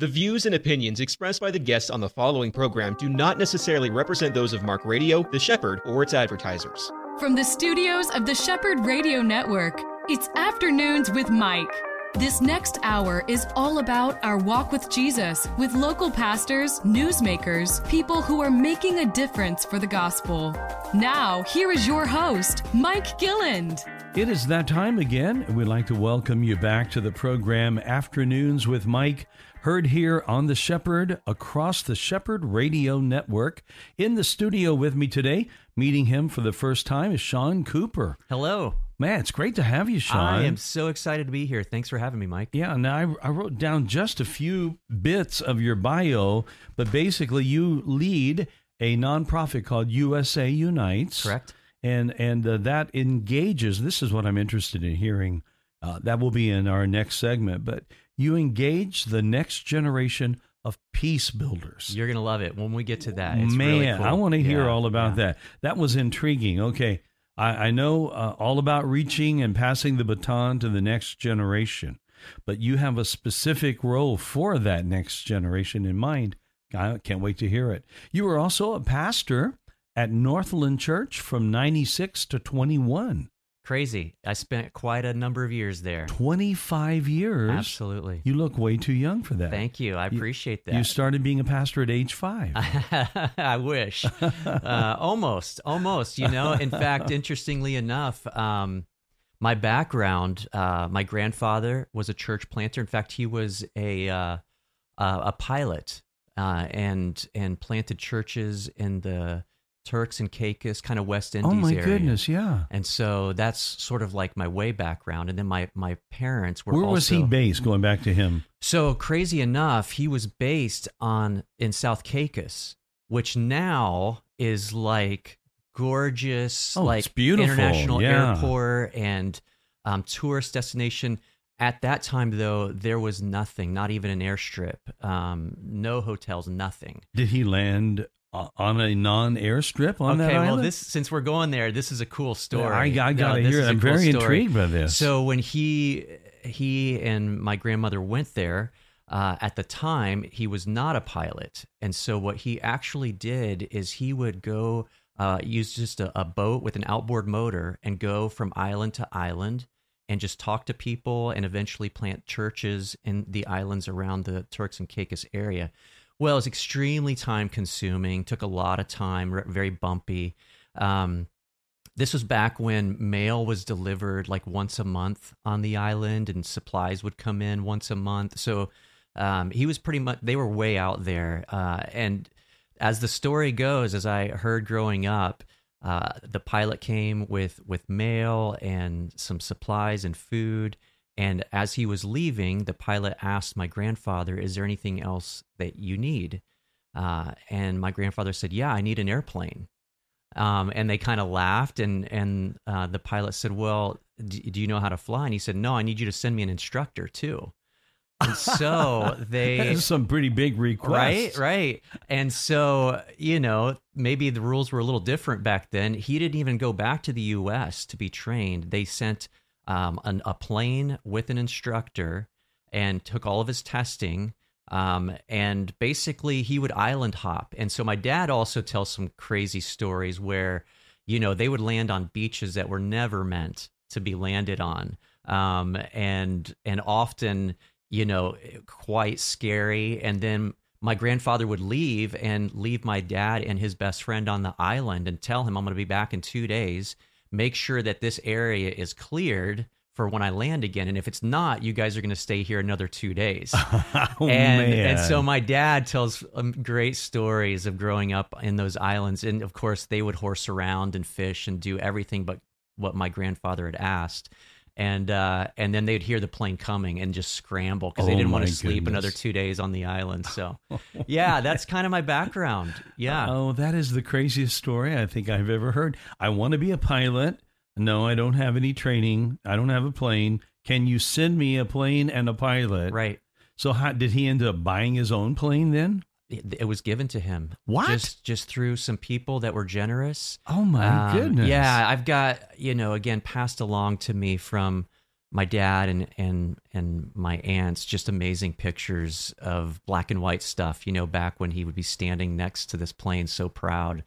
The views and opinions expressed by the guests on the following program do not necessarily represent those of Mark Radio, The Shepherd, or its advertisers. From the studios of the Shepherd Radio Network, it's Afternoons with Mike. This next hour is all about our walk with Jesus with local pastors, newsmakers, people who are making a difference for the gospel. Now, here is your host, Mike Gilland. It is that time again. And we'd like to welcome you back to the program Afternoons with Mike, heard here on the Shepherd across the Shepherd Radio Network. In the studio with me today, meeting him for the first time, is Sean Cooper. Hello. Man, it's great to have you, Sean. I am so excited to be here. Thanks for having me, Mike. Yeah, now I, I wrote down just a few bits of your bio, but basically, you lead a nonprofit called USA Unites. Correct. And and uh, that engages. This is what I'm interested in hearing. Uh, that will be in our next segment. But you engage the next generation of peace builders. You're gonna love it when we get to that. It's Man, really cool. I want to hear Yeah, all about yeah. that. That was intriguing. Okay, I, I know uh, all about reaching and passing the baton to the next generation, but you have a specific role for that next generation in mind. I can't wait to hear it. You were also a pastor at Northland Church from 96 to 21. Crazy. I spent quite a number of years there. 25 years. Absolutely. You look way too young for that. Thank you. I appreciate that. You started being a pastor at age five. I wish. uh, almost, almost. You know, in fact, interestingly enough, um, my background, uh, my grandfather was a church planter. In fact, he was a uh, uh, a pilot uh, and and planted churches in the Turks and Caicos, kind of West Indies oh my area. goodness, yeah. And so that's sort of like my way background. And then my my parents were Where was he based? Going back to him. so crazy enough, he was based on in South Caicos, which now is like gorgeous, Oh, like beautiful, international yeah. airport and um, tourist destination. At that time, though, there was nothing, not even an airstrip, um, no hotels, nothing. Did he land o- on a non-airstrip on that okay, well, this since we're going there, this is a cool story. I, I No, gotta this hear it. I'm very intrigued by this. So when he he and my grandmother went there, uh, at the time he was not a pilot, and so what he actually did is he would go uh, use just a, a boat with an outboard motor and go from island to island and just talk to people and eventually plant churches in the islands around the Turks and Caicos area. Well, it was extremely time consuming, took a lot of time, very bumpy. Um, this was back when mail was delivered like once a month on the island and supplies would come in once a month. So um, he was pretty much, they were way out there. Uh, and as the story goes, as I heard growing up, uh, the pilot came with with mail and some supplies and food. And as he was leaving, the pilot asked my grandfather, "Is there anything else that you need?" Uh, and my grandfather said, "Yeah, I need an airplane." Um, and they kind of laughed, and and uh, the pilot said, "Well, do, do you know how to fly?" And he said, "No, I need you to send me an instructor too." And so they some pretty big requests. Right, right. And so, you know, maybe the rules were a little different back then. He didn't even go back to the US to be trained. They sent um, an, a plane with an instructor and took all of his testing. Um, and basically, he would island hop. And so, my dad also tells some crazy stories where, you know, they would land on beaches that were never meant to be landed on. Um, and and often you know, quite scary. And then my grandfather would leave and leave my dad and his best friend on the island and tell him, I'm going to be back in two days. Make sure that this area is cleared for when I land again. And if it's not, you guys are going to stay here another two days. Oh, and, man. and so my dad tells um, great stories of growing up in those islands. And of course, they would horse around and fish and do everything but what my grandfather had asked. And uh, and then they'd hear the plane coming and just scramble because they Oh, didn't want to sleep goodness. another two days on the island. So, yeah, that's kind of my background. Yeah. Oh, that is the craziest story I think I've ever heard. I want to be a pilot. No, I don't have any training. I don't have a plane. Can you send me a plane and a pilot? Right. So how did he end up buying his own plane then? It, it was given to him. What? Just just through some people that were generous. Oh my Um, goodness. Yeah, I've got, you know, again, passed along to me from my dad and and and my aunts just amazing pictures of black and white stuff. You know, back when he would be standing next to this plane, so proud.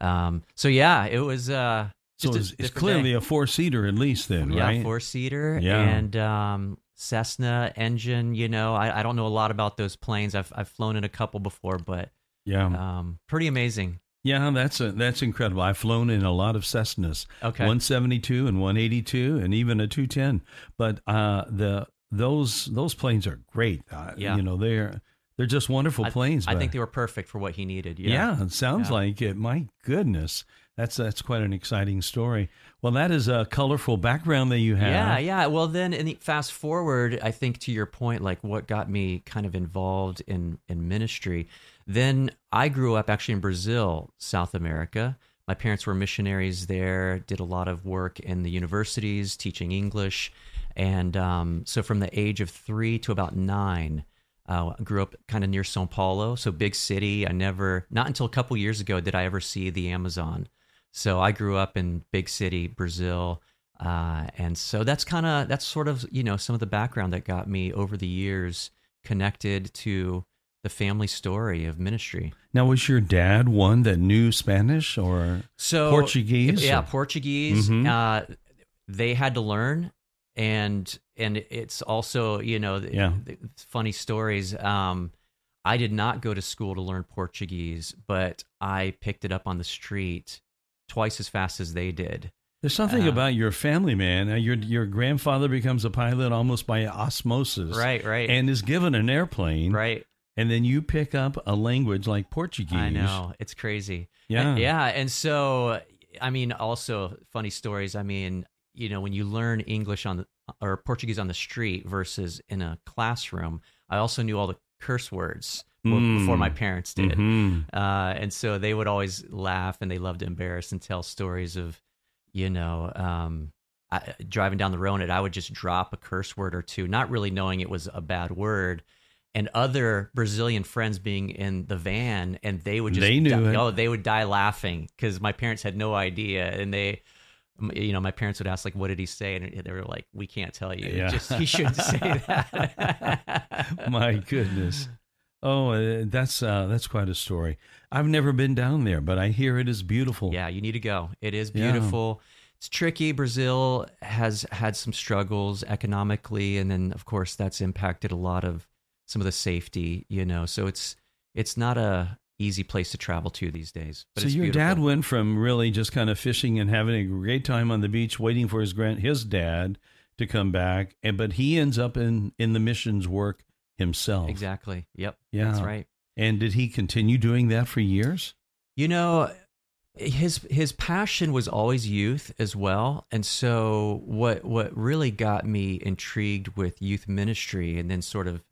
Um, so yeah, it was. Uh, so it's, it's clearly day. a four seater at least then, yeah, right? four seater Yeah. and um, Cessna engine. You know, I, I don't know a lot about those planes. I've I've flown in a couple before, but yeah, um, pretty amazing. yeah, that's a, that's incredible. I've flown in a lot of Cessnas, Okay. 172 and 182, and even a 210. But uh, the those those planes are great. Uh, Yeah. you know they're they're just wonderful planes. I, think they were perfect for what he needed. Yeah. Yeah, it sounds Yeah. like it. My goodness, that's that's quite an exciting story. Well, that is a colorful background that you have. Yeah, yeah. Well, then, in the, fast forward, I think to your point, like what got me kind of involved in in ministry. Then I grew up actually in Brazil, South America. My parents were missionaries there. Did a lot of work in the universities, teaching English, and um, so from the age of three to about nine. Uh, I grew up kind of near São Paulo, so big city. I never, not until a couple years ago, did I ever see the Amazon. So I grew up in big city, Brazil. Uh, and so that's kind of, that's sort of, you know, some of the background that got me over the years connected to the family story of ministry. Now, was your dad one that knew Spanish or So Portuguese Yeah, or- Portuguese. Mhm. Uh, they had to learn. And, and it's also, you know, Yeah. funny stories. Um, I did not go to school to learn Portuguese, but I picked it up on the street twice as fast as they did. There's something Uh, about your family, man. Uh, Your your grandfather becomes a pilot almost by osmosis, Right, right. And is given an airplane, right. And then you pick up a language like Portuguese. I know it's crazy. Yeah. And- yeah. And so, I mean, also funny stories. I mean, you know, when you learn English on the or Portuguese on the street versus in a classroom, I also knew all the curse words Mm. before my parents did. Mhm. Uh, and so they would always laugh and they loved to embarrass and tell stories of, you know, um, I, driving down the road and I would just drop a curse word or two, not really knowing it was a bad word. And other Brazilian friends being in the van, and they would just They knew die, it. oh they would die laughing because my parents had no idea, and they, you know, my parents would ask like, "What did he say?" And they were like, "We can't tell you. Yeah. Just he shouldn't say that." My goodness. Oh, uh, that's uh, that's quite a story. I've never been down there, but I hear it is beautiful. Yeah, you need to go. It is Yeah. beautiful. It's tricky. Brazil has had some struggles economically, and then of course that's impacted a lot of some of the safety. You know, so it's it's not a easy place to travel to these days. But so it's your beautiful. dad went from really just kind of fishing and having a great time on the beach, waiting for his grand his dad to come back, and but he ends up in in the missions work himself. exactly. Yep. Yeah. that's right. And did he continue doing that for years? You know, his his passion was always youth as well, and so what what really got me intrigued with youth ministry, and then sort of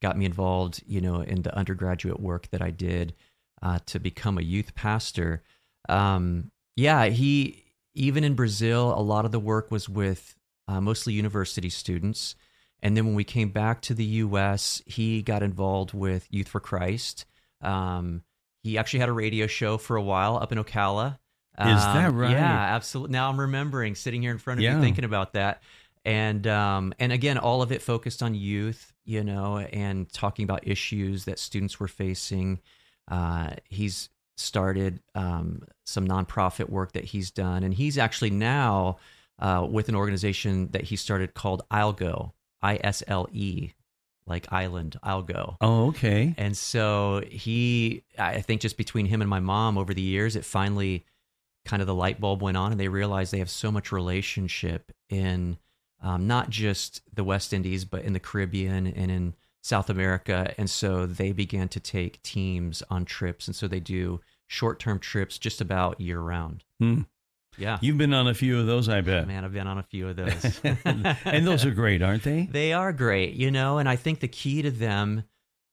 got me involved, you know, in the undergraduate work that I did uh, to become a youth pastor. Um, yeah, he even in Brazil, a lot of the work was with uh, mostly university students. And then when we came back to the U.S., he got involved with Youth for Christ. Um, he actually had a radio show for a while up in Ocala. Is that right? Yeah, absolutely. Now I'm remembering sitting here in front of Yeah. you thinking about that. And um, and again, all of it focused on youth, you know, and talking about issues that students were facing. Uh, he's started um, some nonprofit work that he's done, and he's actually now uh, with an organization that he started called Isle Go, I S L E, like island, Isle Go. Oh, okay. And so he, I think just between him and my mom over the years, it finally kind of the light bulb went on and they realized they have so much relationship in um, not just the West Indies, but in the Caribbean and in South America. And so they began to take teams on trips. And so they do short term trips just about year round. Hmm. Yeah. You've been on a few of those, I bet. Man, I've been on a few of those. and those are great, aren't they? They are great, you know, and I think the key to them,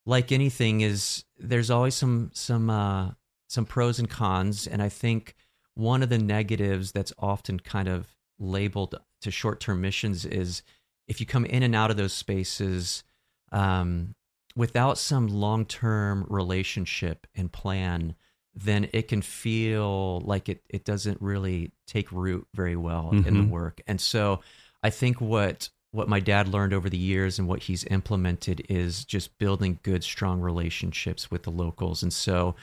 like anything, is there's always some some uh, some pros and cons, and I think one of the negatives that's often kind of labeled to short term missions is if you come in and out of those spaces um, without some long term relationship and plan. Then it can feel like it, it doesn't really take root very well in the Mhm. work. And so I think what what my dad learned over the years and what he's implemented is just building good, strong relationships with the locals. And so,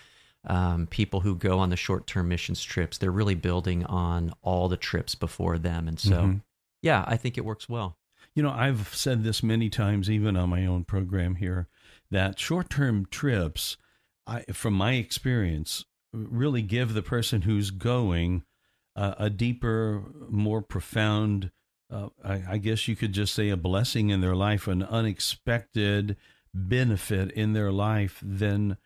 um, people who go on the short term missions trips, they're really building on all the trips before them. And so, Mm-hmm. yeah, I think it works well. You know, I've said this many times, even on my own program here, that short term trips, I, from my experience, really give the person who's going uh, a deeper, more profound, uh, I, I guess you could just say a blessing in their life, an unexpected benefit in their life than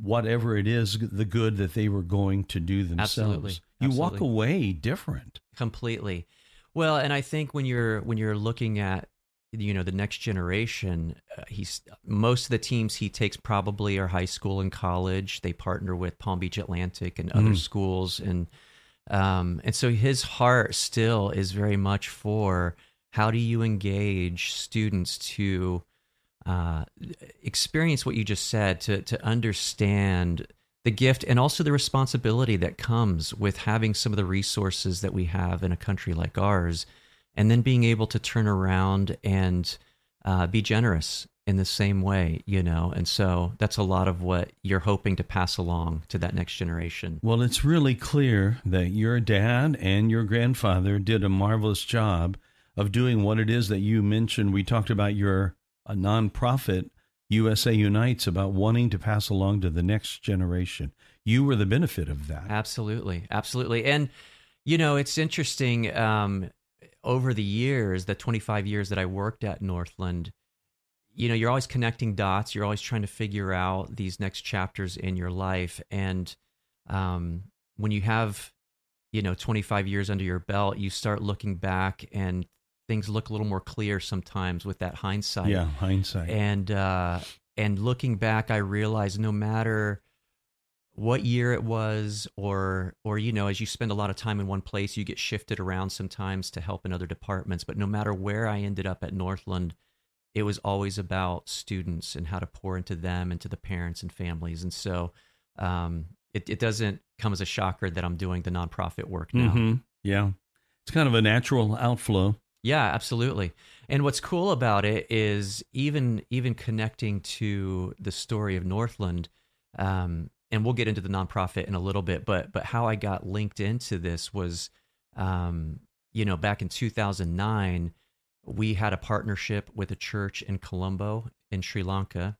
whatever it is, the good that they were going to do themselves. Absolutely. You walk away different. completely well and i think when you're when you're looking at you know the next generation uh, he's most of the teams he takes probably are high school and college. They partner with palm beach atlantic and other Mm. schools. And um and so his heart still is very much for how do you engage students to uh, experience what you just said to to understand the gift and also the responsibility that comes with having some of the resources that we have in a country like ours, and then being able to turn around and uh, be generous in the same way, you know. And so that's a lot of what you're hoping to pass along to that next generation. Well, it's really clear that your dad and your grandfather did a marvelous job of doing what it is that you mentioned. We talked about your uh, nonprofit, USA Unites, about wanting to pass along to the next generation. You were the benefit of that. Absolutely, absolutely. And you know, it's interesting. Um, over the years, the 25 years that I worked at Northland, you know, you're always connecting dots. You're always trying to figure out these next chapters in your life. And um, when you have, you know, 25 years under your belt, you start looking back and things look a little more clear sometimes with that hindsight Yeah, hindsight. and uh, and looking back, I realized no matter what year it was, or or you know, as you spend a lot of time in one place, you get shifted around sometimes to help in other departments. But no matter where I ended up at Northland, it was always about students and how to pour into them and to the parents and families. And so um, it, it doesn't come as a shocker that I'm doing the nonprofit work now. hmm Yeah. It's kind of a natural outflow. Yeah, absolutely. And what's cool about it is even even connecting to the story of Northland, um, and we'll get into the nonprofit in a little bit. But but how I got linked into this was, um, you know, back in 2009, we had a partnership with a church in Colombo in Sri Lanka,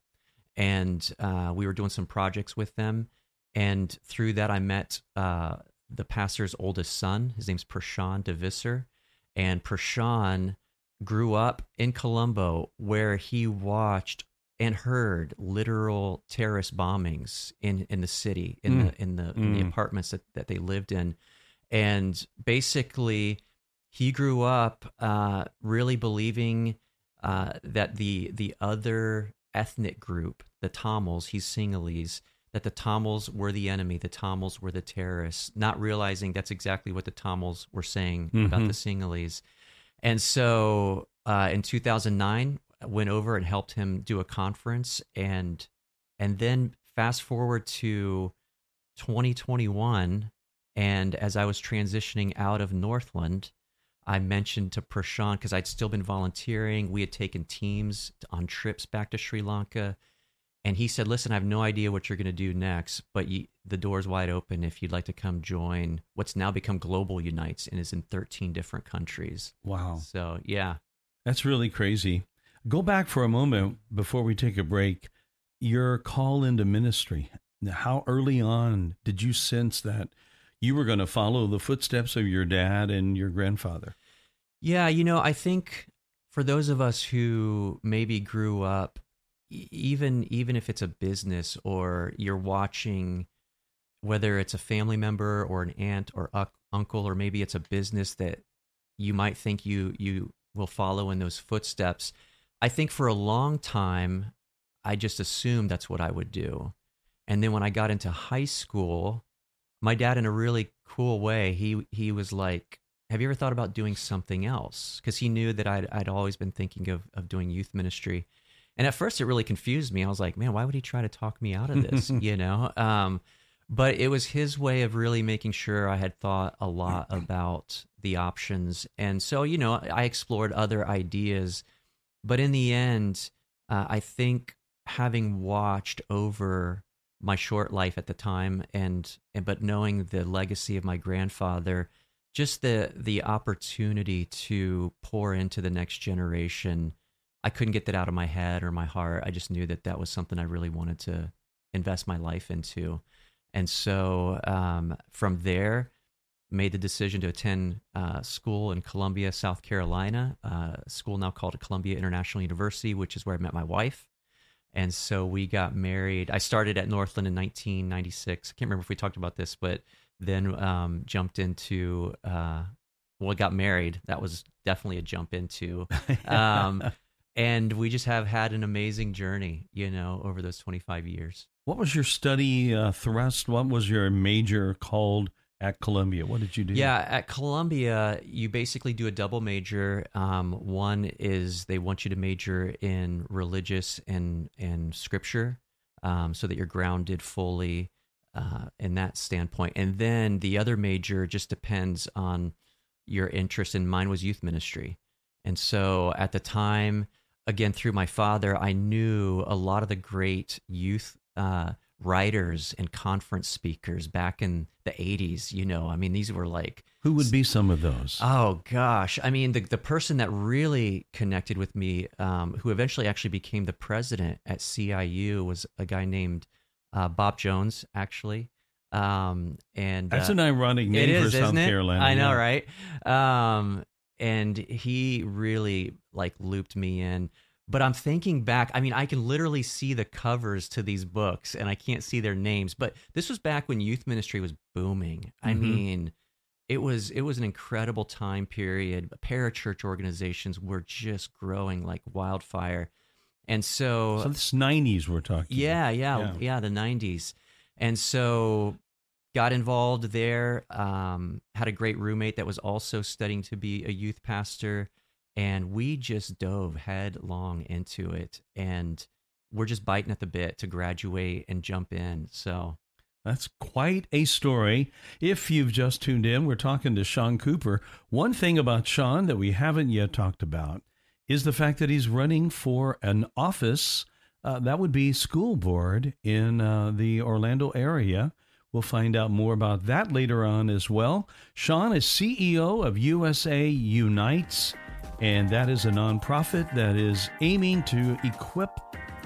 and uh, we were doing some projects with them. And through that, I met uh, the pastor's oldest son. His name's Prashan De Visser and Prashan grew up in Colombo where he watched and heard literal terrorist bombings in, in the city in Mm. the in the in the Mm. apartments that, that they lived in and basically he grew up uh, really believing uh, that the the other ethnic group the Tamils he's Sinhalese that the Tamils were the enemy the Tamils were the terrorists not realizing that's exactly what the Tamils were saying about Mhm. the Sinhalese and so uh, in 2009, I went over and helped him do a conference, and and then fast forward to 2021, and as I was transitioning out of Northland, I mentioned to Prashan because I'd still been volunteering. We had taken teams on trips back to Sri Lanka, and he said, "Listen, I have no idea what you're going to do next, but you, the door's wide open if you'd like to come join what's now become Global Unites and is in 13 different countries." Wow. So yeah, That's really crazy. Go back for a moment before we take a break. Your call into ministry. How early on did you sense that you were going to follow the footsteps of your dad and your grandfather? Yeah, you know, I think for those of us who maybe grew up, even even if it's a business or you're watching, whether it's a family member or an aunt or uc- uncle, or maybe it's a business that you might think you you will follow in those footsteps. I think for a long time, I just assumed that's what I would do, and then when I got into high school, my dad, in a really cool way, he he was like, "Have you ever thought about doing something else?" Because he knew that I'd I'd always been thinking of of doing youth ministry, and at first it really confused me. I was like, "Man, why would he try to talk me out of this?" you know. Um, but it was his way of really making sure I had thought a lot about the options. And so, you know, I explored other ideas, but in the end, uh, I think having watched over my short life at the time and, and but knowing the legacy of my grandfather just the the opportunity to pour into the next generation i couldn't get that out of my head or my heart. I just knew that that was something i really wanted to invest my life into. And so um, from there made the decision to attend uh, school in columbia south carolina uh, school now called columbia international university which is where i met my wife and so we got married. I started at Northland in 1996. I can't remember if we talked about this, but then um, jumped into, uh, well, got married. That was definitely a jump into. Um, and we just have had an amazing journey, you know, over those 25 years. What was your study uh, thrust? What was your major called at Columbia? What did you do? Yeah, at Columbia, you basically do a double major. Um, one is they want you to major in religious and and scripture, um, so that you're grounded fully uh, in that standpoint. And then the other major just depends on your interest. And mine was youth ministry, and so at the time, again through my father, I knew a lot of the great youth. Uh, writers and conference speakers back in the 80s you know i mean these were like who would be some of those? Oh gosh. I mean the, the person that really connected with me um, who eventually actually became the president at ciu was a guy named uh, bob jones actually. Um, and that's uh, an ironic name for south it? carolina i know yeah. right? Um, and he really like looped me in but I'm thinking back. I mean, I can literally see the covers to these books, and I can't see their names. But this was back when youth ministry was booming. I Mhm. mean, it was it was an incredible time period. Parachurch organizations were just growing like wildfire, and so, so this 90s we're talking yeah, yeah, Yeah. yeah, the '90s, and so got involved there. Um, had a great roommate that was also studying to be a youth pastor, and we just dove headlong into it, and we're just biting at the bit to graduate and jump in. So That's quite a story. If you've just tuned in, we're talking to Sean Cooper. One thing about Sean that we haven't yet talked about is the fact that he's running for an office uh, that would be school board in uh, the Orlando area. We'll find out more about that later on as well. Sean is CEO of USA Unites, and that is a nonprofit that is aiming to equip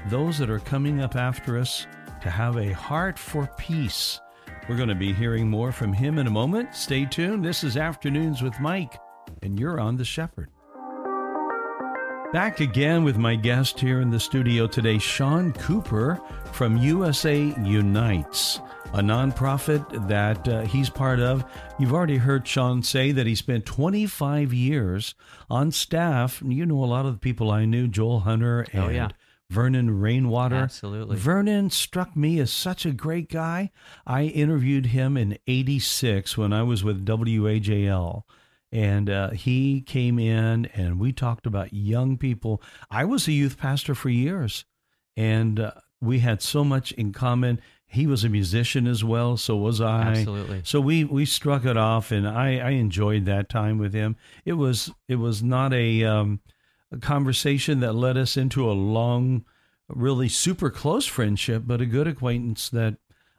those that are coming up after us to have a heart for peace. We're going to be hearing more from him in a moment. Stay tuned. This is Afternoons with Mike, and you're on The Shepherd. Back again with my guest here in the studio today, Sean Cooper from USA Unites, a nonprofit that uh, he's part of. You've already heard Sean say that he spent 25 years on staff. You know a lot of the people I knew, Joel Hunter and Oh, yeah. Vernon Rainwater. Absolutely. Vernon struck me as such a great guy. I interviewed him in 86 when I was with WAJL. And uh, he came in and we talked about young people. I was a youth pastor for years, and uh, we had so much in common. He was a musician as well, so was I. Absolutely. So we we struck it off, and I, I enjoyed that time with him. It was it was not a, um, a conversation that led us into a long, really super close friendship, but a good acquaintance that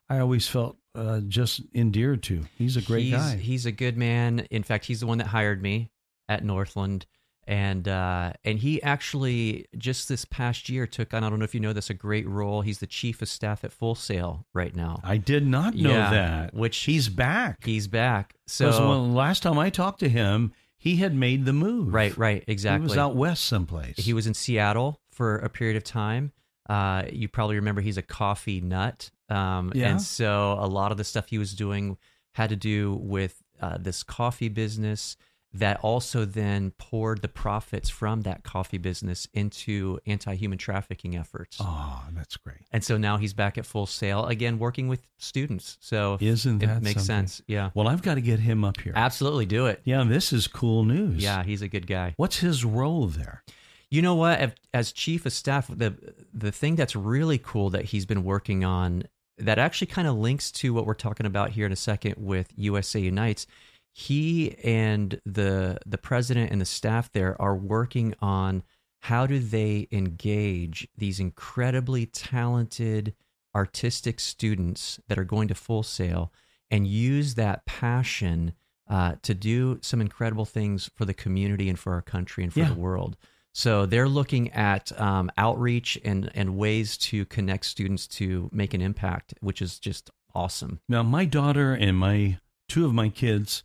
I always felt uh, just endeared to. He's a great he's, guy. He's a good man. In fact, he's the one that hired me at Northland. And uh, and he actually just this past year took on I don't know if you know this a great role. He's the chief of staff at Full Sail right now. I did not know Yeah, that. which- he's back. He's back. So when last time I talked to him, he had made the move. right, right, exactly. He was out west someplace. He was in Seattle for a period of time. Uh, you probably remember he's a coffee nut. Um, Yeah. And so a lot of the stuff he was doing had to do with uh, this coffee business that also then poured the profits from that coffee business into anti human trafficking efforts. Oh, that's great. And so now he's back at Full Sail again, working with students. So Isn't it that makes something? sense? Yeah. Well, I've got to get him up here. Absolutely do it. Yeah, this is cool news. Yeah, he's a good guy. What's his role there? You know what? As- As chief of staff, the the thing that's really cool that he's been working on that actually kind of links to what we're talking about here in a second with USA Unites. he and the the president and the staff there are working on how do they engage these incredibly talented artistic students that are going to Full Sail and use that passion uh, to do some incredible things for the community and for our country and for Yeah. the world. So they're looking at um, outreach and and ways to connect students to make an impact, which is just awesome. Now, my daughter and my two of my kids,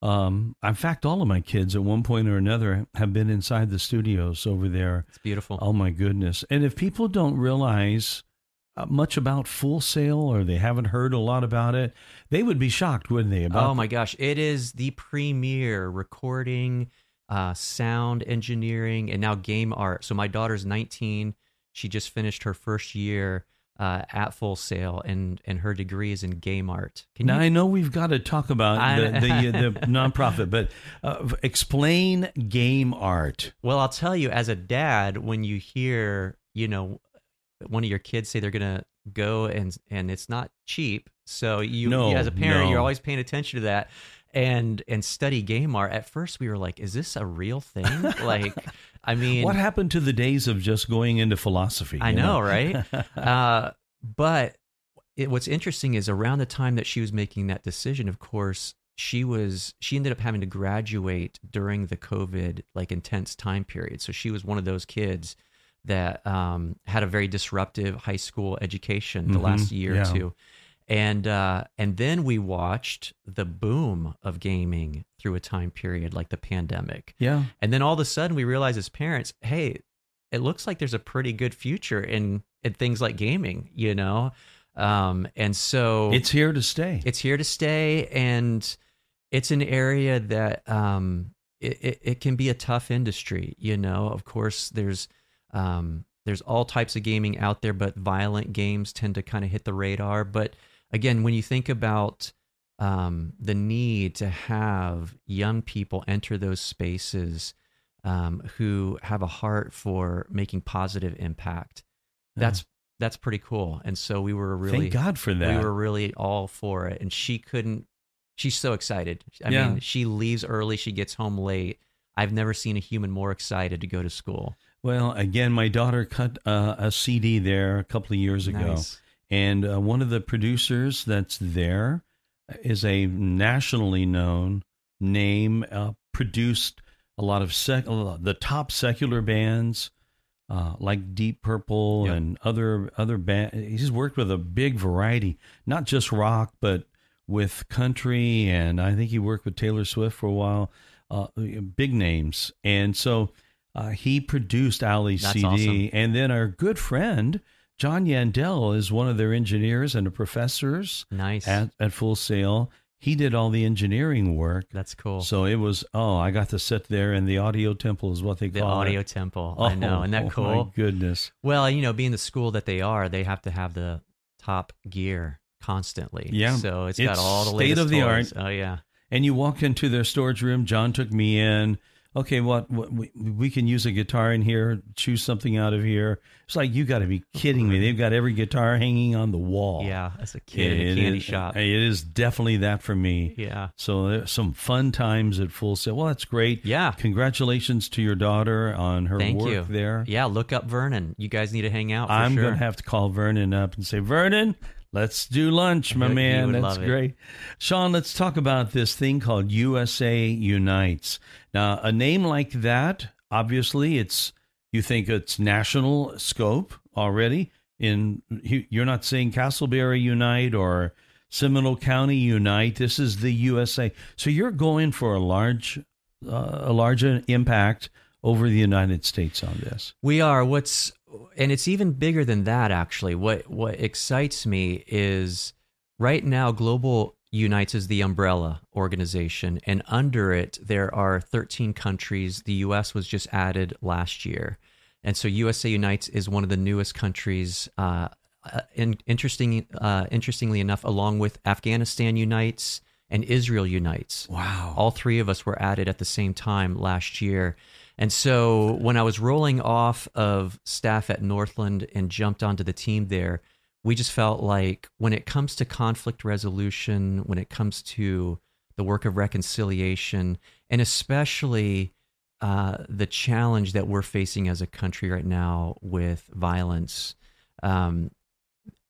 um, in fact, all of my kids at one point or another have been inside the studios over there. It's beautiful. Oh my goodness! And if people don't realize uh, much about Full Sail or they haven't heard a lot about it, they would be shocked, wouldn't they? About oh my gosh, it is the premier recording, uh, sound engineering, and now game art. So my daughter's 19. She just finished her first year uh, at Full Sail, and and her degree is in game art. Can Now you? I know we've got to talk about the the, the nonprofit, but uh, explain game art. Well, I'll tell you, as a dad, when you hear, you know, one of your kids say they're gonna go and and it's not cheap, so you, No, as a parent, no. you're always paying attention to that. And and study game art. At first, we were like, "Is this a real thing?" like, I mean, What happened to the days of just going into philosophy? I you know, right? uh, but it, what's interesting is around the time that she was making that decision, of course, she was she ended up having to graduate during the COVID like intense time period. So she was one of those kids that um, had a very disruptive high school education the Mhm, last year yeah. or two. And uh, and then we watched the boom of gaming through a time period like the pandemic. yeah. And then all of a sudden we realize as parents, hey, it looks like there's a pretty good future in in things like gaming, you know? Um, and so It's here to stay. it's here to stay and it's an area that um it, it, it can be a tough industry, you know. Of course there's um there's all types of gaming out there, but violent games tend to kind of hit the radar. But again, when you think about um, the need to have young people enter those spaces um, who have a heart for making positive impact, that's that's pretty cool. And so we were really Thank God for that. we were really all for it and she couldn't she's so excited i Yeah. mean she leaves early she gets home late i've never seen a human more excited to go to school well, again, my daughter cut uh, a CD there a couple of years ago, Nice. And uh, one of the producers that's there is a nationally known name. Uh, produced a lot of sec- the top secular bands. Uh, like Deep Purple Yep. and other other band, he's worked with a big variety, not just rock, but with country, and I think he worked with Taylor Swift for a while. Uh, big names, and so uh, he produced Ali's That's CD, awesome. and then our good friend John Yandel is one of their engineers and the professors nice at at Full Sail. He did all the engineering work, that's cool so it was oh, I got to sit there in the audio temple is what they the call the audio it. temple Oh, i know isn't that oh cool My goodness. well you know being the school that they are they have to have the top gear constantly Yeah. so it's It's got all the state latest of the toys. art. oh yeah And you walk into their storage room. John took me in. Okay, what, what we, we can use a guitar in here. Choose something out of here. It's like you got to be kidding me. They've got every guitar hanging on the wall. yeah as a kid in a candy is- shop It is definitely that for me. yeah So there's some fun times at Full Sail. Well, that's great. Yeah. Congratulations to your daughter on her Thank work you. there. Yeah, look up Vernon. You guys need to hang out. For I'm sure. going to have to call Vernon up and say, Vernon, let's do lunch, my man. That's great. Sean, let's talk about this thing called USA Unites. Now, a name like that, obviously, it's you think it's national scope already. In you- you're not saying Casselberry Unite or Seminole County Unite. This is the USA. So you're going for a large, uh, a larger impact over the United States on this. We are. What's and it's even bigger than that. Actually, what what excites me is right now Global Unites is the umbrella organization, and under it there are 13 countries. The U.S. was just added last year, and so USA Unites is one of the newest countries. Uh, uh, in, interesting, uh, interestingly enough, along with Afghanistan Unites and Israel Unites. Wow. All three of us were added at the same time last year. And so when I was rolling off of staff at Northland and jumped onto the team there, we just felt like when it comes to conflict resolution, when it comes to the work of reconciliation, and especially uh, the challenge that we're facing as a country right now with violence. Um,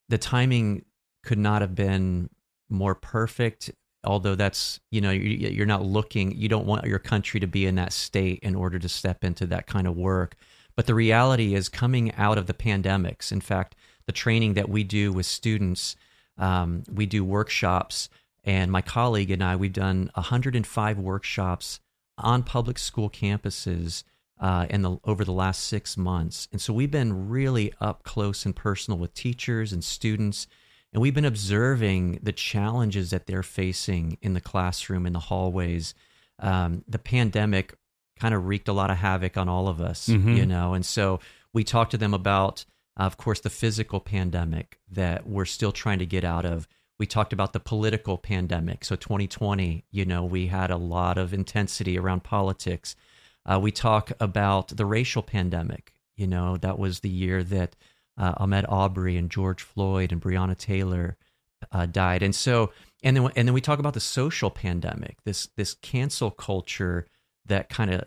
the timing could not have been more perfect. Although that's you know you're not looking, you don't want your country to be in that state in order to step into that kind of work. But the reality is coming out of the pandemics. In fact, the training that we do with students, um, we do workshops, and my colleague and I, we've done 105 workshops on public school campuses uh, in the over the last six months, and so we've been really up close and personal with teachers and students, and we've been observing the challenges that they're facing in the classroom, in the hallways. Um, the pandemic kind of wreaked a lot of havoc on all of us, Mhm. you know, and so we talked to them about, uh, of course, the physical pandemic that we're still trying to get out of. We talked about the political pandemic. So 2020, you know, we had a lot of intensity around politics. Uh, we talk about the racial pandemic. You know, that was the year that uh, Ahmaud Arbery and George Floyd and Breonna Taylor uh, died, and so and then and then we talk about the social pandemic. This this cancel culture that kind of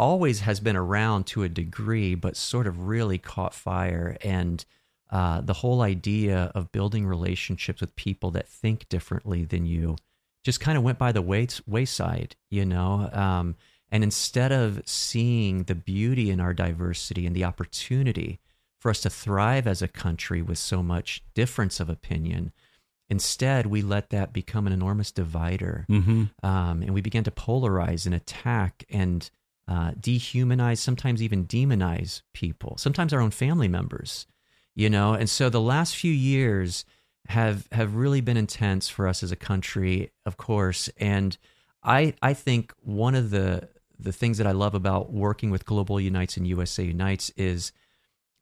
always has been around to a degree, but sort of really caught fire. And uh, the whole idea of building relationships with people that think differently than you just kind of went by the way- wayside, you know? Um, and instead of seeing the beauty in our diversity and the opportunity for us to thrive as a country with so much difference of opinion, instead we let that become an enormous divider Mm-hmm. um, and we began to polarize and attack and uh, dehumanize, sometimes even demonize people, sometimes our own family members, you know. And so the last few years have have really been intense for us as a country, of course. And I I think one of the the things that I love about working with Global Unites and USA Unites is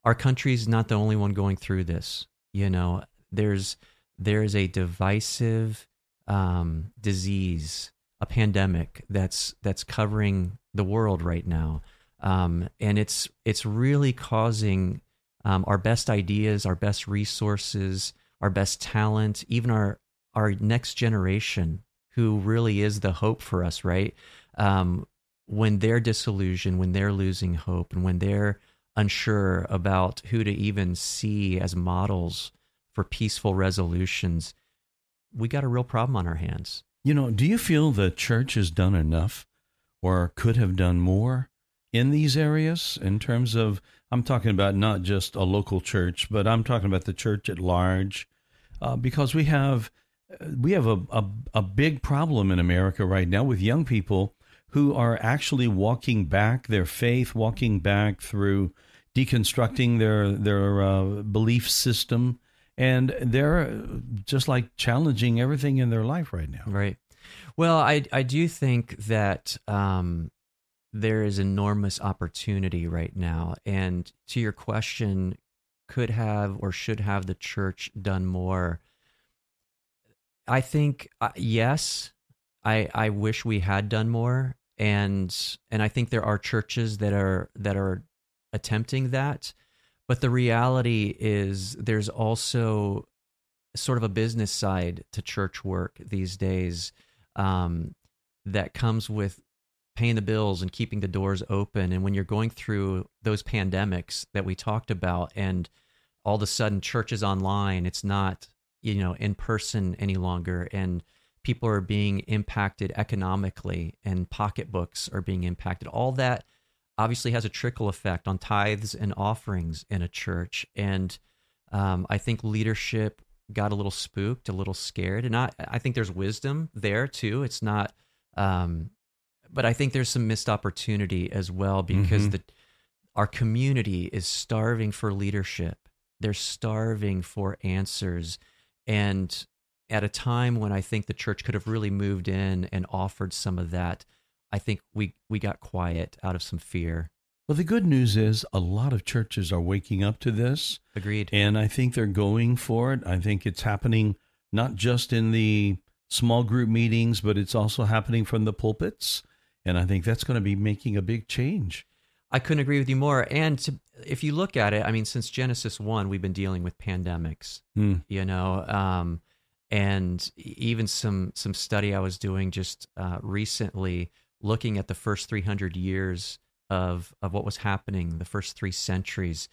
our country's not the only one going through this. You know, there's there's a divisive um, disease, a pandemic that's that's covering the world right now, um, and it's it's really causing um, our best ideas, our best resources, our best talent, even our our next generation, who really is the hope for us, right? Um, when they're disillusioned, when they're losing hope, and when they're unsure about who to even see as models for peaceful resolutions, we got a real problem on our hands. You know, do you feel the church has done enough or could have done more in these areas in terms of, I'm talking about not just a local church, but I'm talking about the church at large? Uh, because we have we have a, a, a big problem in America right now with young people who are actually walking back their faith, walking back through deconstructing their their uh, belief system, and they're just like challenging everything in their life right now. Right. Well, I I do think that um, there is enormous opportunity right now, and to your question, could have or should have the church done more? I think uh, yes. I I wish we had done more, and and I think there are churches that are that are attempting that, but the reality is there's also sort of a business side to church work these days um, that comes with paying the bills and keeping the doors open. And when you're going through those pandemics that we talked about, and all of a sudden church is online, it's not you know in person any longer, and people are being impacted economically, and pocketbooks are being impacted. All that obviously has a trickle effect on tithes and offerings in a church, and um, I think leadership got a little spooked, a little scared, and I I think there's wisdom there too. It's not, um, but I think there's some missed opportunity as well because Mhm. the our community is starving for leadership. They're starving for answers, and at a time when I think the church could have really moved in and offered some of that, I think we we got quiet out of some fear. Well, the good news is a lot of churches are waking up to this, Agreed. and I think they're going for it. I think it's happening not just in the small group meetings, but it's also happening from the pulpits. And I think that's going to be making a big change. I couldn't agree with you more. And to, if you look at it, I mean, since Genesis one, we've been dealing with pandemics. Hmm. You know, um, and even some some study I was doing just uh, recently, looking at the first 300 years of of what was happening, the first three centuries,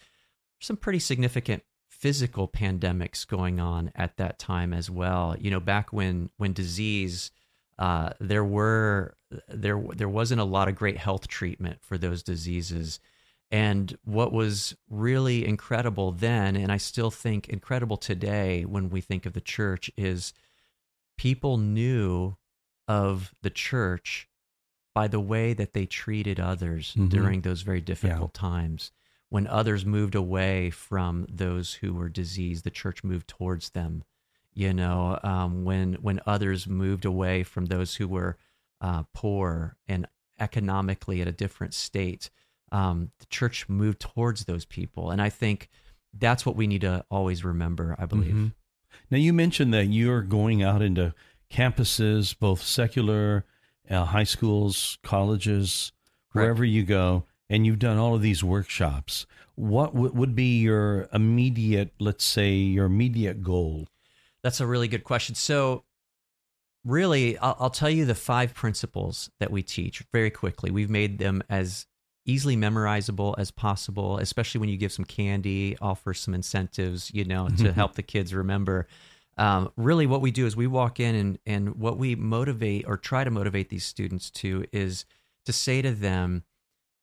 some pretty significant physical pandemics going on at that time as well. You know, back when when disease, uh, there were there there wasn't a lot of great health treatment for those diseases. And what was really incredible then, and I still think incredible today when we think of the church, is people knew of the church by the way that they treated others Mhm. during those very difficult times. When others moved away from those who were diseased, the church moved towards them. You know, um, when when others moved away from those who were uh, poor and economically at a different state, um, the church moved towards those people. And I think that's what we need to always remember. I believe. Mhm. Now, you mentioned that you're going out into campuses, both secular, uh, high schools, colleges, wherever you go, and you've done all of these workshops. What w- would be your immediate, let's say, your immediate goal? That's a really good question. So, really, I'll, I'll tell you the five principles that we teach very quickly. We've made them as easily memorizable as possible, especially when you give some candy, offer some incentives, you know, to help the kids remember. Um, really, what we do is we walk in and, and what we motivate or try to motivate these students to is to say to them,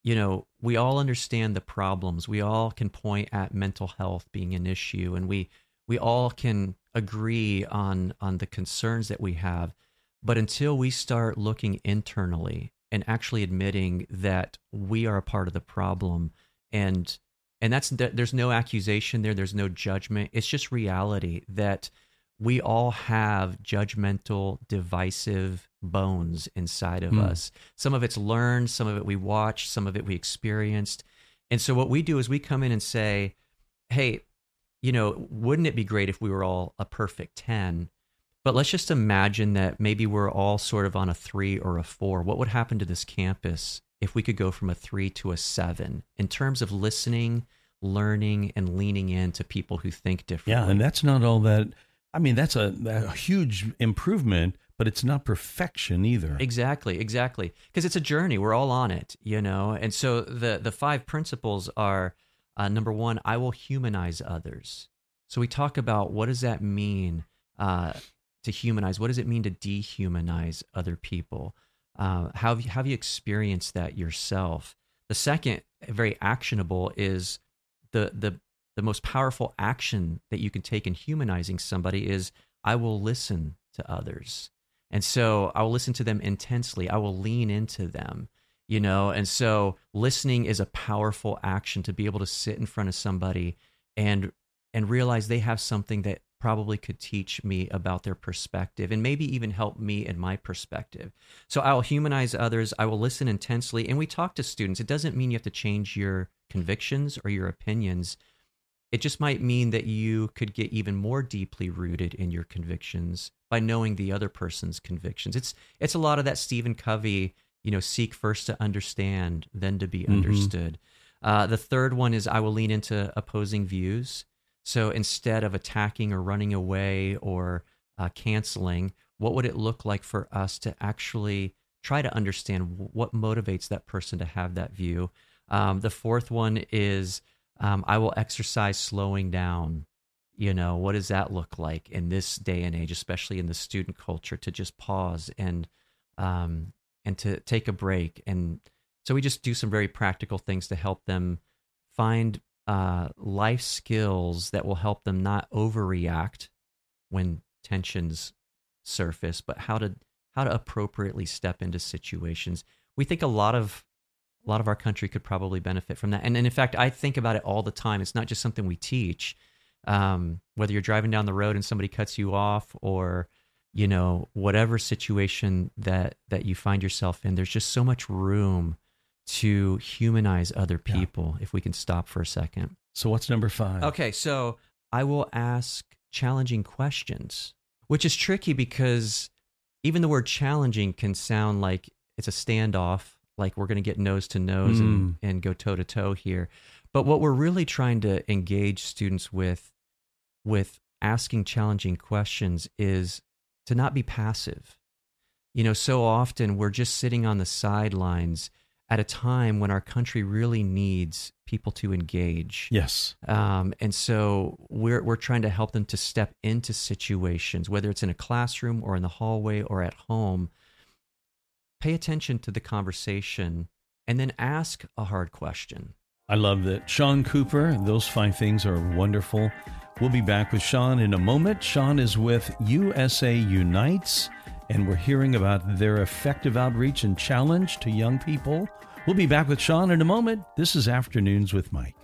you know, we all understand the problems. We all can point at mental health being an issue, and we we all can agree on on the concerns that we have. But until we start looking internally and actually admitting that we are a part of the problem, and and that's there's no accusation there, there's no judgment. It's just reality that we all have judgmental, divisive bones inside of Hmm. us. Some of it's learned, some of it we watched, some of it we experienced. And so what we do is we come in and say, hey, you know, wouldn't it be great if we were all a perfect 10? But let's just imagine that maybe we're all sort of on a three or a four. What would happen to this campus if we could go from a three to a seven in terms of listening, learning, and leaning into people who think differently? Yeah, and that's not all that. I mean, that's a, a huge improvement, but it's not perfection either. Exactly, exactly. Because it's a journey. We're all on it, you know. And so the the five principles are uh, number one, I will humanize others. So we talk about what does that mean uh, to humanize? What does it mean to dehumanize other people? Uh, how have you, have you experienced that yourself? The second, very actionable, is the the the most powerful action that you can take in humanizing somebody is I will listen to others. And so I will listen to them intensely. I will lean into them, you know. And so listening is a powerful action to be able to sit in front of somebody and and realize they have something that probably could teach me about their perspective and maybe even help me in my perspective. So I'll humanize others, I will listen intensely and we talk to students. It doesn't mean you have to change your convictions or your opinions. It just might mean that you could get even more deeply rooted in your convictions by knowing the other person's convictions. It's it's a lot of that Stephen Covey, you know, seek first to understand, then to be understood. Uh, the third one is I will lean into opposing views. So instead of attacking or running away or uh, canceling, what would it look like for us to actually try to understand what motivates that person to have that view? Um, the fourth one is um, I will exercise slowing down. You know, what does that look like in this day and age, especially in the student culture, to just pause and um, and to take a break? And so we just do some very practical things to help them find uh, life skills that will help them not overreact when tensions surface, but how to how to appropriately step into situations. We think a lot of a lot of our country could probably benefit from that. And, and in fact, I think about it all the time. It's not just something we teach. Um, whether you're driving down the road and somebody cuts you off, or you know whatever situation that that you find yourself in, there's just so much room to humanize other Yeah. people if we can stop for a second. So what's number five? Okay, so I will ask challenging questions, which is tricky because even the word challenging can sound like it's a standoff, like we're going to get nose to nose and, and go toe to toe here. But what we're really trying to engage students with with asking challenging questions is to not be passive. You know, so often we're just sitting on the sidelines at a time when our country really needs people to engage. Yes. Um, and so we're we're trying to help them to step into situations, whether it's in a classroom or in the hallway or at home. Pay attention to the conversation and then ask a hard question. I love that. Sean Cooper, those five things are wonderful. We'll be back with Sean in a moment. Sean is with USA Unites, and we're hearing about their effective outreach and challenge to young people. We'll be back with Sean in a moment. This is Afternoons with Mike.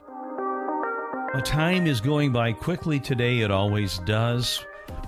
The time is going by quickly today, it always does,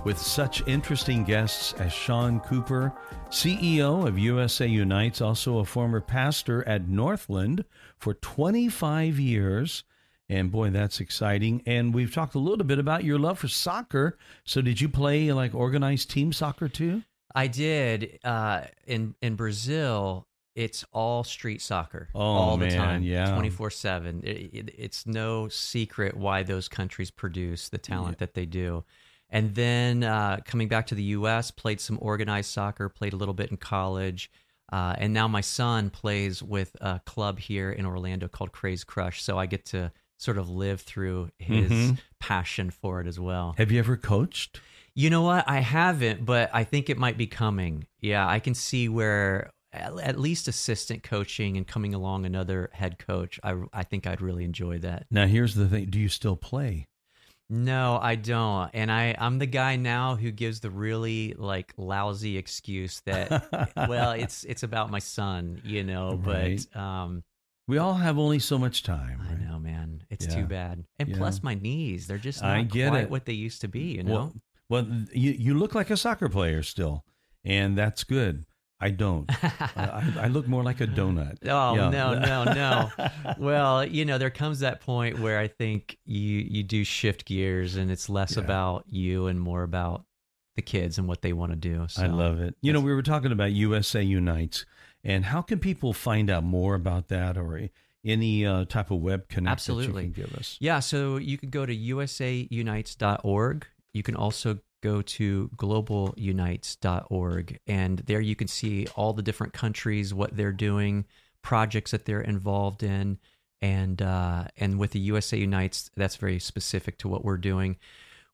with such interesting guests as Sean Cooper, CEO of USA Unites, also a former pastor at Northland for 25 years. And boy, that's exciting. And we've talked a little bit about your love for soccer. So, did you play like organized team soccer too? I did. Uh, in in Brazil, it's all street soccer Oh, all the time, yeah. twenty four seven. It's no secret why those countries produce the talent that they do. And then uh, coming back to the U.S., played some organized soccer, played a little bit in college, uh, and now my son plays with a club here in Orlando called Kraze Krush. So I get to sort of live through his Mhm. passion for it as well. Have you ever coached? You know what? I haven't, but I think it might be coming. Yeah, I can see where at at least assistant coaching and coming along another head coach. I I think I'd really enjoy that. Now, here's the thing do you still play? No, I don't. And I I'm the guy now who gives the really like lousy excuse that well, it's it's about my son, you know, Right. but um We all have only so much time. I right? know, man. It's Yeah. too bad. And Yeah. plus my knees, they're just not I get quite it. what they used to be, you know. Well, well, you, you look like a soccer player still, and that's good. I don't. I, I look more like a donut. Oh Yeah. no, no, no. well, you know, there comes that point where I think you you do shift gears and it's less Yeah. about you and more about the kids and what they want to do. So I love it. You know, we were talking about USA Unites, and how can people find out more about that or any uh, type of web connect Absolutely. that you can give us? Yeah, so you can go to usaunites.org. You can also go to globalunites.org and there you can see all the different countries, what they're doing, projects that they're involved in, and uh, and with the USA Unites, that's very specific to what we're doing.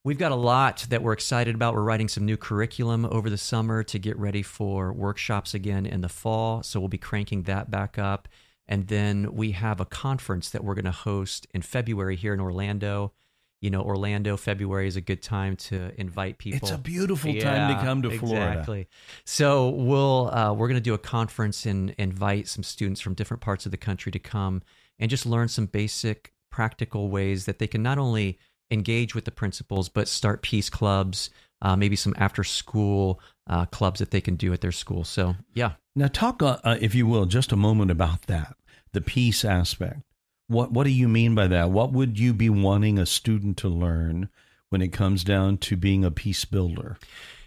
We've got a lot that we're excited about. We're writing some new curriculum over the summer to get ready for workshops again in the fall. So we'll be cranking that back up. And then we have a conference that we're going to host in February here in Orlando. You know, Orlando, February is a good time to invite people. It's a beautiful time to come to Florida. Exactly. So we'll uh, we're going to do a conference and invite some students from different parts of the country to come and just learn some basic practical ways that they can not only engage with the principals but start peace clubs, uh, maybe some after school uh, clubs that they can do at their school. So yeah, Now, talk, uh, uh, if you will, just a moment about that, the peace aspect. What What do you mean by that? What would you be wanting a student to learn when it comes down to being a peace builder?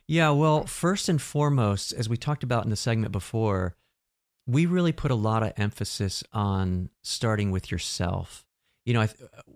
Yeah, well, first and foremost, as we talked about in the segment before, we really put a lot of emphasis on starting with yourself. You know, I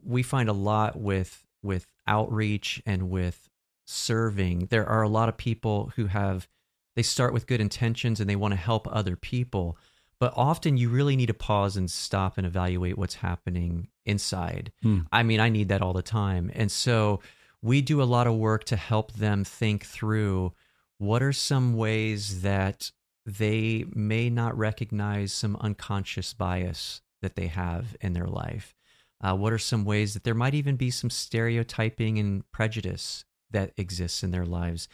we find a lot with with outreach and with serving. There are a lot of people who have they start with good intentions and they want to help other people, but often you really need to pause and stop and evaluate what's happening inside. Hmm. I mean, I need that all the time. And so we do a lot of work to help them think through what are some ways that they may not recognize some unconscious bias that they have in their life. Uh, what are some ways that there might even be some stereotyping and prejudice that exists in their lives?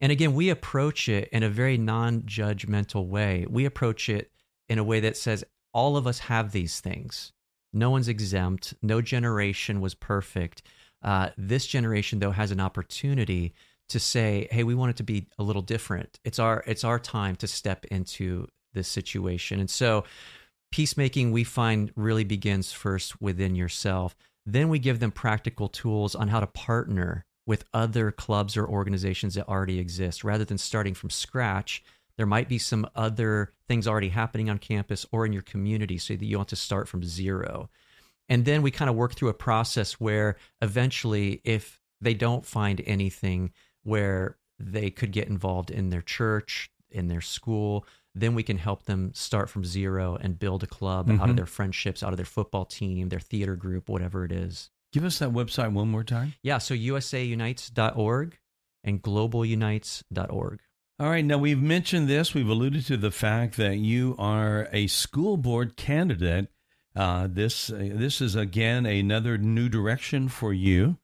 And again, we approach it in a very non judgmental way. We approach it in a way that says all of us have these things. No one's exempt. No generation was perfect. Uh, this generation, though, has an opportunity to say, "Hey, we want it to be a little different. It's our it's our time to step into this situation." And so, peacemaking we find really begins first within yourself. Then we give them practical tools on how to partner with other clubs or organizations that already exist, rather than starting from scratch. There might be some other things already happening on campus or in your community, so that you don't to start from zero. And then we kind of work through a process where eventually, if they don't find anything where they could get involved in their church, in their school, then we can help them start from zero and build a club out Mhm. of their friendships, out of their football team, their theater group, whatever it is. Give us that website one more time. Yeah, so usaunites.org and globalunites.org. All right. Now, we've mentioned this. We've alluded to the fact that you are a school board candidate. Uh, this, uh, this is, again, another new direction for you.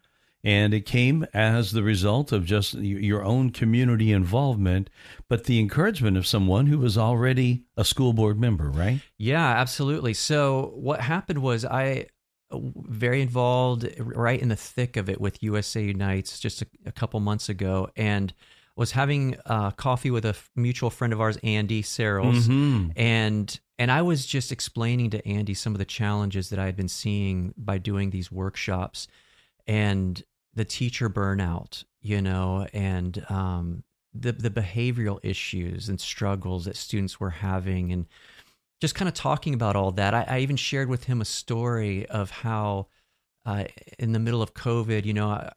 And it came as the result of just your own community involvement, but the encouragement of someone who was already a school board member, right? Yeah, absolutely. So what happened was I uh, very involved right in the thick of it with USA Unites just a, a couple months ago and was having uh, coffee with a f- mutual friend of ours, Andy Searles. Mhm. And and I was just explaining to Andy some of the challenges that I had been seeing by doing these workshops and the teacher burnout, you know, and um, the the behavioral issues and struggles that students were having, and just kind of talking about all that. I, I even shared with him a story of how. Uh, in the middle of COVID, you know, I,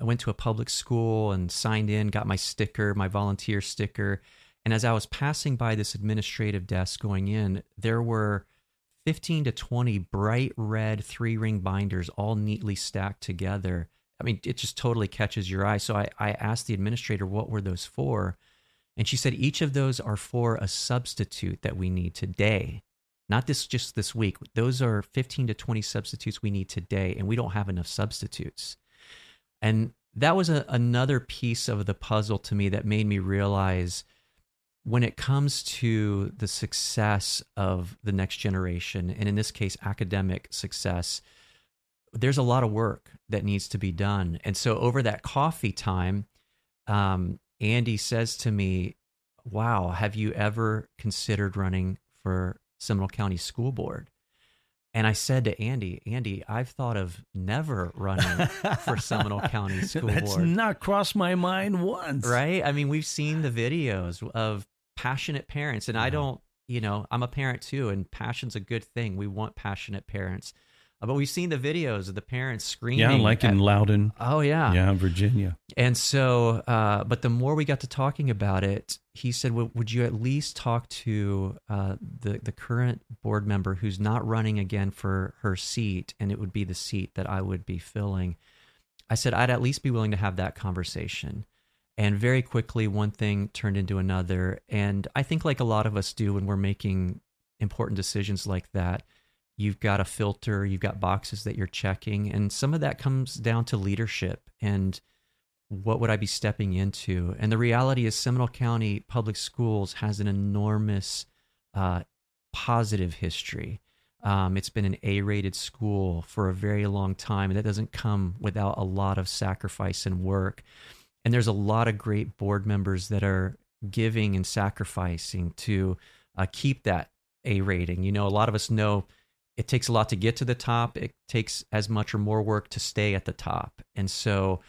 I went to a public school and signed in, got my sticker, my volunteer sticker. And as I was passing by this administrative desk going in, there were 15 to 20 bright red three ring binders all neatly stacked together. I mean, it just totally catches your eye. So I, I asked the administrator, what were those for? And she said, each of those are for a substitute that we need today. Not this just this week. Those are 15 to 20 substitutes we need today, and we don't have enough substitutes. And that was a, another piece of the puzzle to me that made me realize when it comes to the success of the next generation, and in this case, academic success, there's a lot of work that needs to be done. And so, over that coffee time, um, Andy says to me, Wow, have you ever considered running for Seminole County School Board? And I said to Andy, Andy, I've thought of never running for Seminole County School That's Board. not crossed my mind once. Right? I mean, we've seen the videos of passionate parents, and I don't, you know, I'm a parent too, and passion's a good thing. We want passionate parents. Uh, But we've seen the videos of the parents screaming. Yeah, like in Loudoun. oh, yeah. Yeah, Virginia. And so, uh, but the more we got to talking about it, he said, well, "Would you at least talk to uh, the the current board member who's not running again for her seat, and it would be the seat that I would be filling?" I said, "I'd at least be willing to have that conversation." And very quickly, one thing turned into another. And I think, like a lot of us do when we're making important decisions like that, you've got a filter, you've got boxes that you're checking, and some of that comes down to leadership and what would I be stepping into? And the reality is, Seminole County Public Schools has an enormous uh, positive history. Um, it's been an A rated school for a very long time, and that doesn't come without a lot of sacrifice and work. And there's a lot of great board members that are giving and sacrificing to uh, keep that A rating. You know, a lot of us know it takes a lot to get to the top, it takes as much or more work to stay at the top. And so,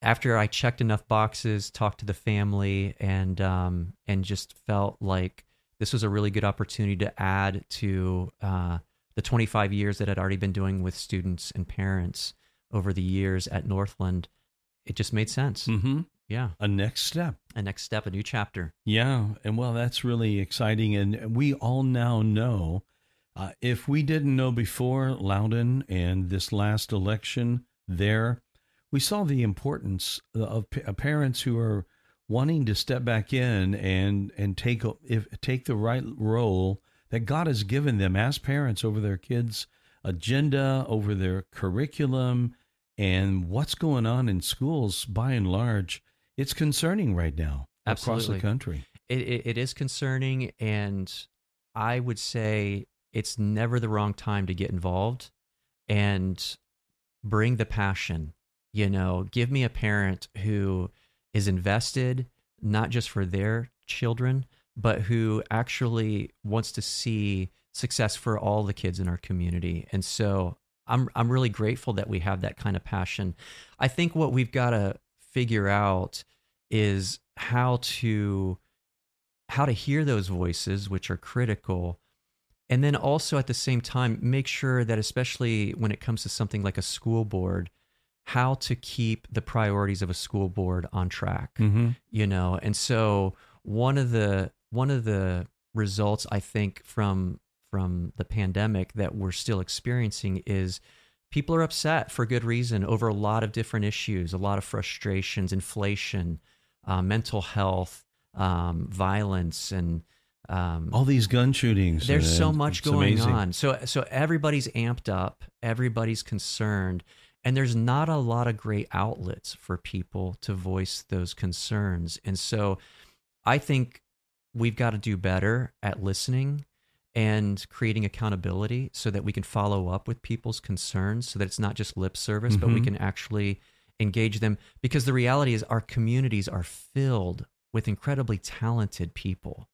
after I checked enough boxes, talked to the family, and um, and just felt like this was a really good opportunity to add to uh, the 25 years that I'd already been doing with students and parents over the years at Northland. It just made sense. Mm-hmm. Yeah, A next step. a next step, a new chapter. Yeah, and well, that's really exciting, and we all now know. Uh, if we didn't know before Loudoun and this last election there, we saw the importance of pa- uh, parents who are wanting to step back in and and take if take the right role that God has given them as parents over their kids' agenda, over their curriculum, and what's going on in schools by and large. It's concerning right now across the country. it, it, it is concerning and i would say it's never the wrong time to get involved and bring the passion you know? Give me a parent who is invested not just for their children but who actually wants to see success for all the kids in our community. And so i'm i'm really grateful that we have that kind of passion. I think what we've got to figure out is how to how to hear those voices which are critical and then also at the same time make sure that especially when it comes to something like a school board how to keep the priorities of a school board on track. Mm-hmm. You know, and so one of the one of the results I think from from the pandemic that we're still experiencing is people are upset for good reason over a lot of different issues, a lot of frustrations, inflation, uh, mental health, um, violence, and um, All these gun shootings. there's so much it's going amazing. on. So so everybody's amped up, everybody's concerned, and there's not a lot of great outlets for people to voice those concerns. And so I think we've got to do better at listening and creating accountability so that we can follow up with people's concerns so that it's not just lip service, but we Mhm. can actually engage them because the reality is our communities are filled with incredibly talented people.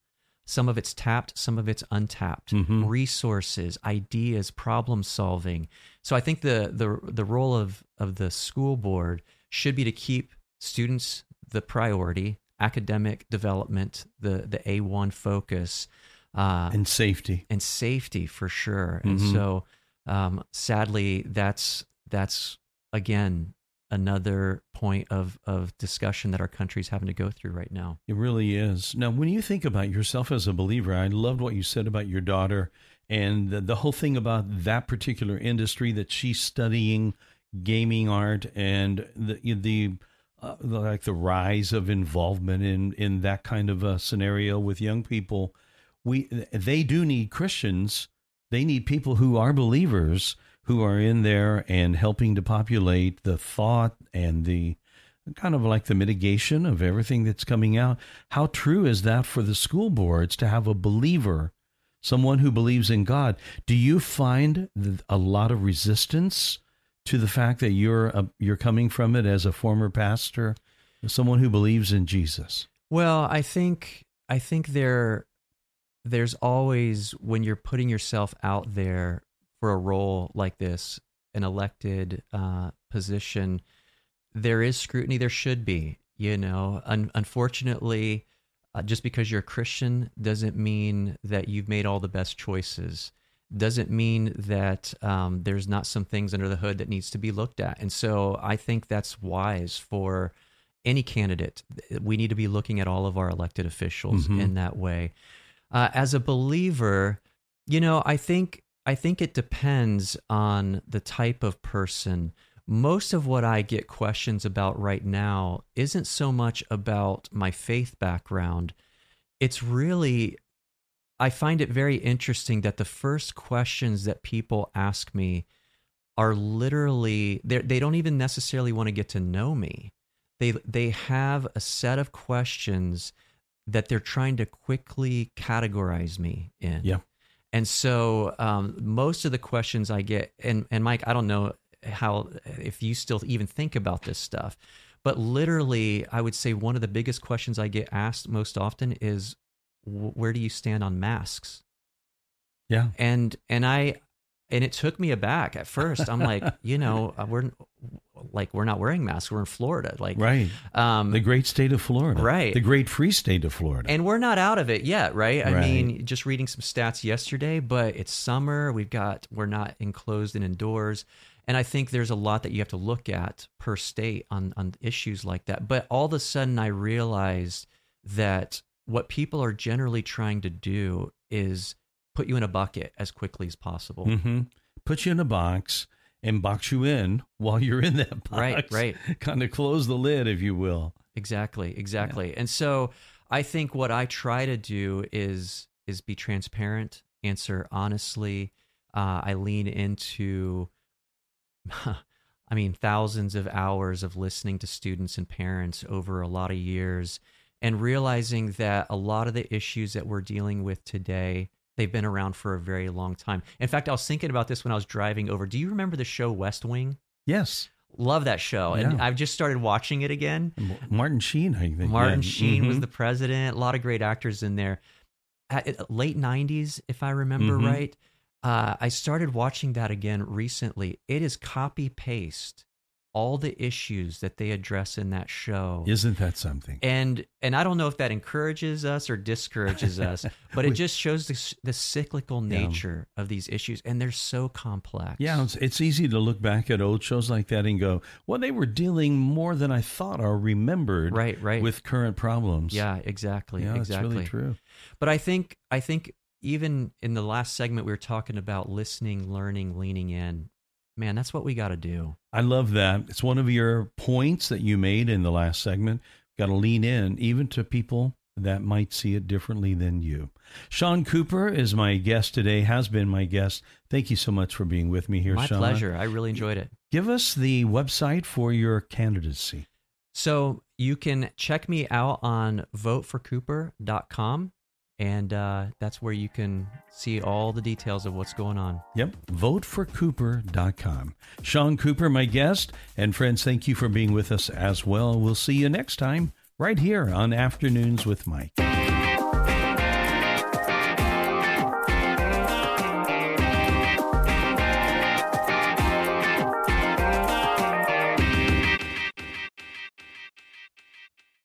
Some of it's tapped, some of it's untapped. Mhm. Resources, ideas, problem solving. So I think the the the role of of the school board should be to keep students the priority, academic development, the the A1 focus, uh, And safety. and safety for sure. And Mhm. so, um, sadly, that's that's again another point of of discussion that our country's having to go through right now. It really is. Now, when you think about yourself as a believer, I loved what you said about your daughter and the, the whole thing about that particular industry that she's studying, gaming art, and the the uh, like the rise of involvement in in that kind of a scenario with young people. We they do need Christians. They need people who are believers who are in there and helping to populate the thought and the kind of like the mitigation of everything that's coming out. How true is that for the school boards to have a believer, someone who believes in God? Do you find a lot of resistance to the fact that you're a, you're coming from it as a former pastor, someone who believes in Jesus? Well, I think I think there there's always when you're putting yourself out there for a role like this, an elected uh, position, there is scrutiny. There should be, you know. Un- unfortunately, uh, just because you're a Christian doesn't mean that you've made all the best choices. Doesn't mean that um, there's not some things under the hood that needs to be looked at. And so I think that's wise for any candidate. We need to be looking at all of our elected officials Mhm. in that way. Uh, as a believer, you know, I think I think it depends on the type of person. Most of what I get questions about right now isn't so much about my faith background. It's really I find it very interesting that the first questions that people ask me are literally they don't even necessarily want to get to know me. They they have a set of questions that they're trying to quickly categorize me in. Yeah. And so um, most of the questions I get, and and Mike, I don't know how if you still even think about this stuff, but literally, I would say one of the biggest questions I get asked most often is, "Where do you stand on masks?" Yeah. and and I and it took me aback at first. I'm like, you know, uh, we're like we're not wearing masks. We're in Florida, like Right. Um, The great state of Florida. Right. The great free state of Florida. and we're not out of it yet, right? I Right. mean, just reading some stats yesterday, but it's summer. We've got we're not enclosed and indoors. And I think there's a lot that you have to look at per state on on issues like that. But all of a sudden I realized that what people are generally trying to do is put you in a bucket as quickly as possible. hmm Put you in a box and box you in while you're in that box. Right, right. Kind of close the lid, if you will. Exactly, exactly. And so I think what I try to do is is be transparent, answer honestly. Uh, I lean into, I mean, thousands of hours of listening to students and parents over a lot of years, and realizing that a lot of the issues that we're dealing with today. They've been around for a very long time. In fact, I was thinking about this when I was driving over. Do you remember the show West Wing? Yes. Love that show. And I've just started watching it again. Martin Sheen, I think. Martin yeah. Sheen was Mhm. the president. A lot of great actors in there. At, at late '90s, if I remember Mhm. right. Uh, I started watching that again recently. It is copy paste all the issues that they address in that show. Isn't that something? And and I don't know if that encourages us or discourages us, but it just shows the, the cyclical nature yeah. of these issues, and they're so complex. Yeah, it's, it's easy to look back at old shows like that and go, "Well, they were dealing more than I thought or remembered." Right, right. With current problems. Yeah, exactly. Yeah, exactly. That's really true. But I think I think even in the last segment we were talking about listening, learning, leaning in man, that's what we got to do. I love that. It's one of your points that you made in the last segment. Got to lean in, even to people that might see it differently than you. Sean Cooper is my guest today, has been my guest. Thank you so much for being with me here, my Sean. My pleasure. I really enjoyed it. Give us the website for your candidacy. So you can check me out on voteforcooper.com and uh, that's where you can see all the details of what's going on. Yep, voteforcooper.com. Sean Cooper, my guest, and friends, thank you for being with us as well. We'll see you next time right here on Afternoons with Mike.